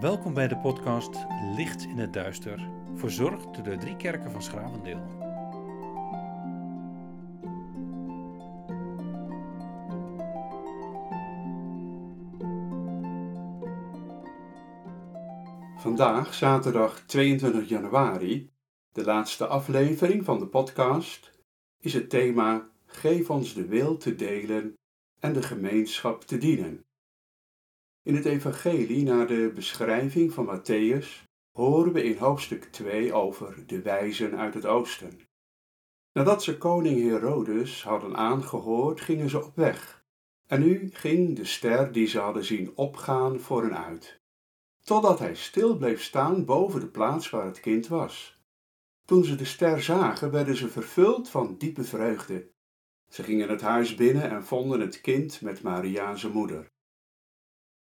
Welkom bij de podcast Licht in het Duister, verzorgd door de drie kerken van Schravendeel. Vandaag, zaterdag 22 januari, de laatste aflevering van de podcast, is het thema Geef ons de wil te delen en de gemeenschap te dienen. In het Evangelie naar de beschrijving van Matthäus horen we in hoofdstuk 2 over de wijzen uit het oosten. Nadat ze koning Herodes hadden aangehoord, gingen ze op weg. En nu ging de ster die ze hadden zien opgaan voor hen uit, totdat hij stil bleef staan boven de plaats waar het kind was. Toen ze de ster zagen, werden ze vervuld van diepe vreugde. Ze gingen het huis binnen en vonden het kind met Maria zijn moeder.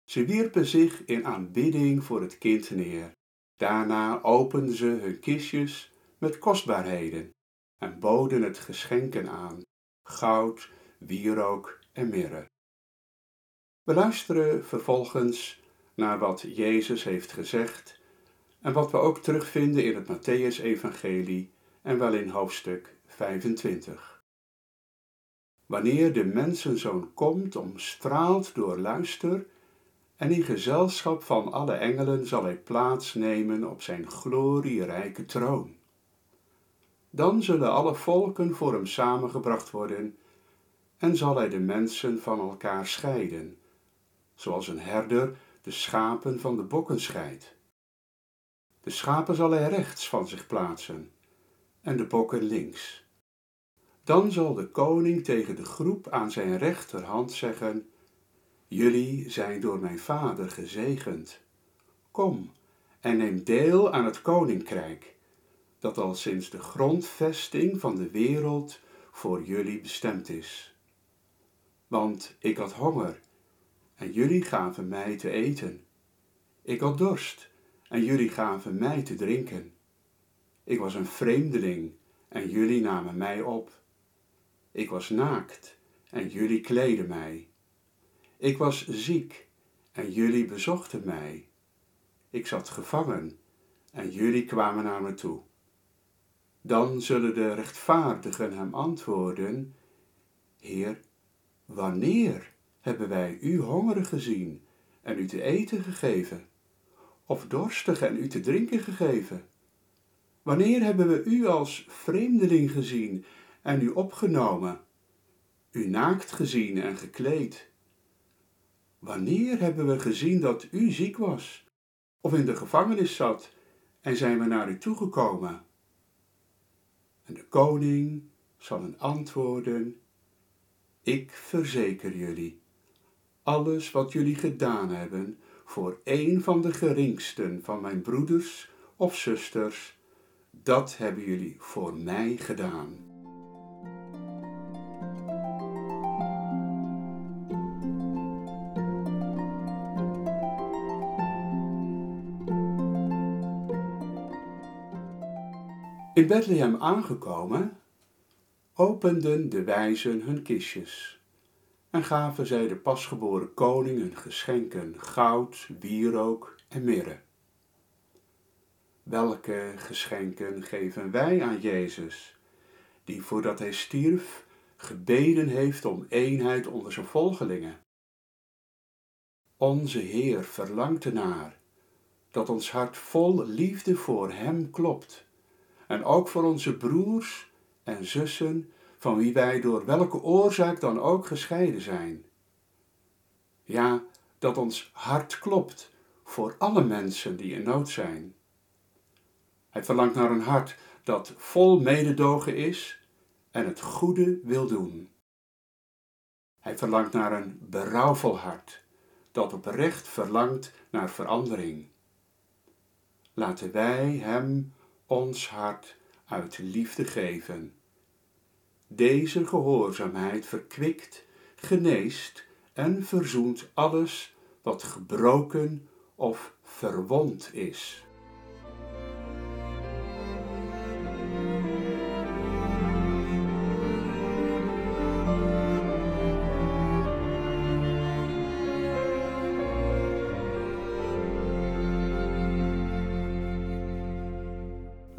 Ze wierpen zich in aanbidding voor het kind neer. Daarna openden ze hun kistjes met kostbaarheden en boden het geschenken aan: goud, wierook en mirre. We luisteren vervolgens naar wat Jezus heeft gezegd en wat we ook terugvinden in het Matthäus-evangelie en wel in hoofdstuk 25. Wanneer de mensenzoon komt, omstraald door luister en in gezelschap van alle engelen zal hij plaatsnemen op zijn glorierijke troon. Dan zullen alle volken voor hem samengebracht worden en zal hij de mensen van elkaar scheiden, zoals een herder de schapen van de bokken scheidt. De schapen zal hij rechts van zich plaatsen en de bokken links. Dan zal de koning tegen de groep aan zijn rechterhand zeggen: Jullie zijn door mijn vader gezegend. Kom en neem deel aan het koninkrijk, dat al sinds de grondvesting van de wereld voor jullie bestemd is. Want ik had honger en jullie gaven mij te eten. Ik had dorst en jullie gaven mij te drinken. Ik was een vreemdeling en jullie namen mij op. Ik was naakt en jullie kleden mij. Ik was ziek en jullie bezochten mij. Ik zat gevangen en jullie kwamen naar me toe. Dan zullen de rechtvaardigen hem antwoorden: Heer, wanneer hebben wij u hongerig gezien en u te eten gegeven, of dorstig en u te drinken gegeven? Wanneer hebben we u als vreemdeling gezien en u opgenomen, u naakt gezien en gekleed? Wanneer hebben we gezien dat u ziek was, of in de gevangenis zat, en zijn we naar u toegekomen? En de koning zal een antwoorden: Ik verzeker jullie, alles wat jullie gedaan hebben voor een van de geringsten van mijn broeders of zusters, dat hebben jullie voor mij gedaan. In Bethlehem aangekomen, openden de wijzen hun kistjes en gaven zij de pasgeboren koning hun geschenken goud, wierook en mirre. Welke geschenken geven wij aan Jezus, die voordat hij stierf gebeden heeft om eenheid onder zijn volgelingen? Onze Heer verlangt ernaar dat ons hart vol liefde voor Hem klopt en ook voor onze broers en zussen, van wie wij door welke oorzaak dan ook gescheiden zijn. Ja, dat ons hart klopt voor alle mensen die in nood zijn. Hij verlangt naar een hart dat vol mededogen is en het goede wil doen. Hij verlangt naar een berouwvol hart dat oprecht verlangt naar verandering. Laten wij Hem ons hart uit liefde geven. Deze gehoorzaamheid verkwikt, geneest en verzoent alles wat gebroken of verwond is.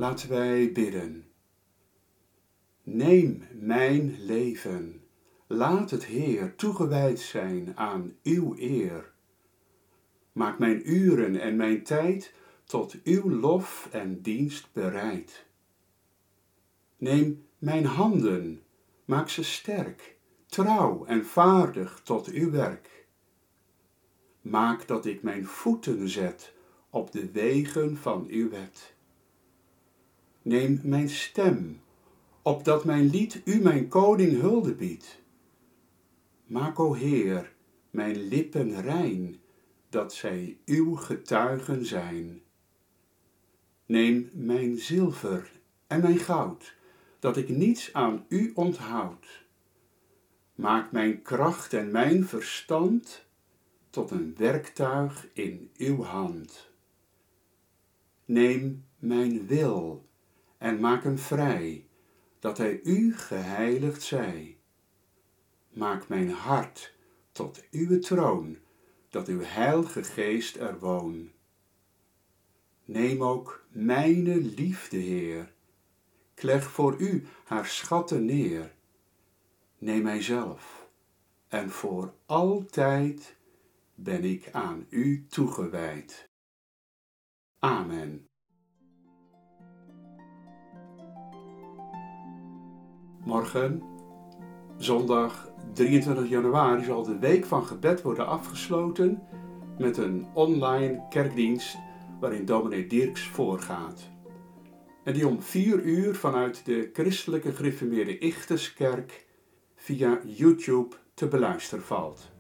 Laten wij bidden. Neem mijn leven. Laat het Heer toegewijd zijn aan uw eer. Maak mijn uren en mijn tijd tot uw lof en dienst bereid. Neem mijn handen, maak ze sterk, trouw en vaardig tot uw werk. Maak dat ik mijn voeten zet op de wegen van uw wet. Neem mijn stem, opdat mijn lied u mijn koning hulde biedt. Maak, o Heer, mijn lippen rein, dat zij uw getuigen zijn. Neem mijn zilver en mijn goud, dat ik niets aan u onthoud. Maak mijn kracht en mijn verstand tot een werktuig in uw hand. Neem mijn wil en maak hem vrij, dat hij u geheiligd zij. Maak mijn hart tot uw troon, dat uw heilige geest er woon. Neem ook mijne liefde, Heer, ik leg voor u haar schatten neer. Neem mijzelf, en voor altijd ben ik aan u toegewijd. Amen. Morgen, zondag 23 januari, zal de week van gebed worden afgesloten met een online kerkdienst waarin dominee Dirks voorgaat. En die om vier uur vanuit de christelijke gereformeerde Ichterskerk via YouTube te beluisteren valt.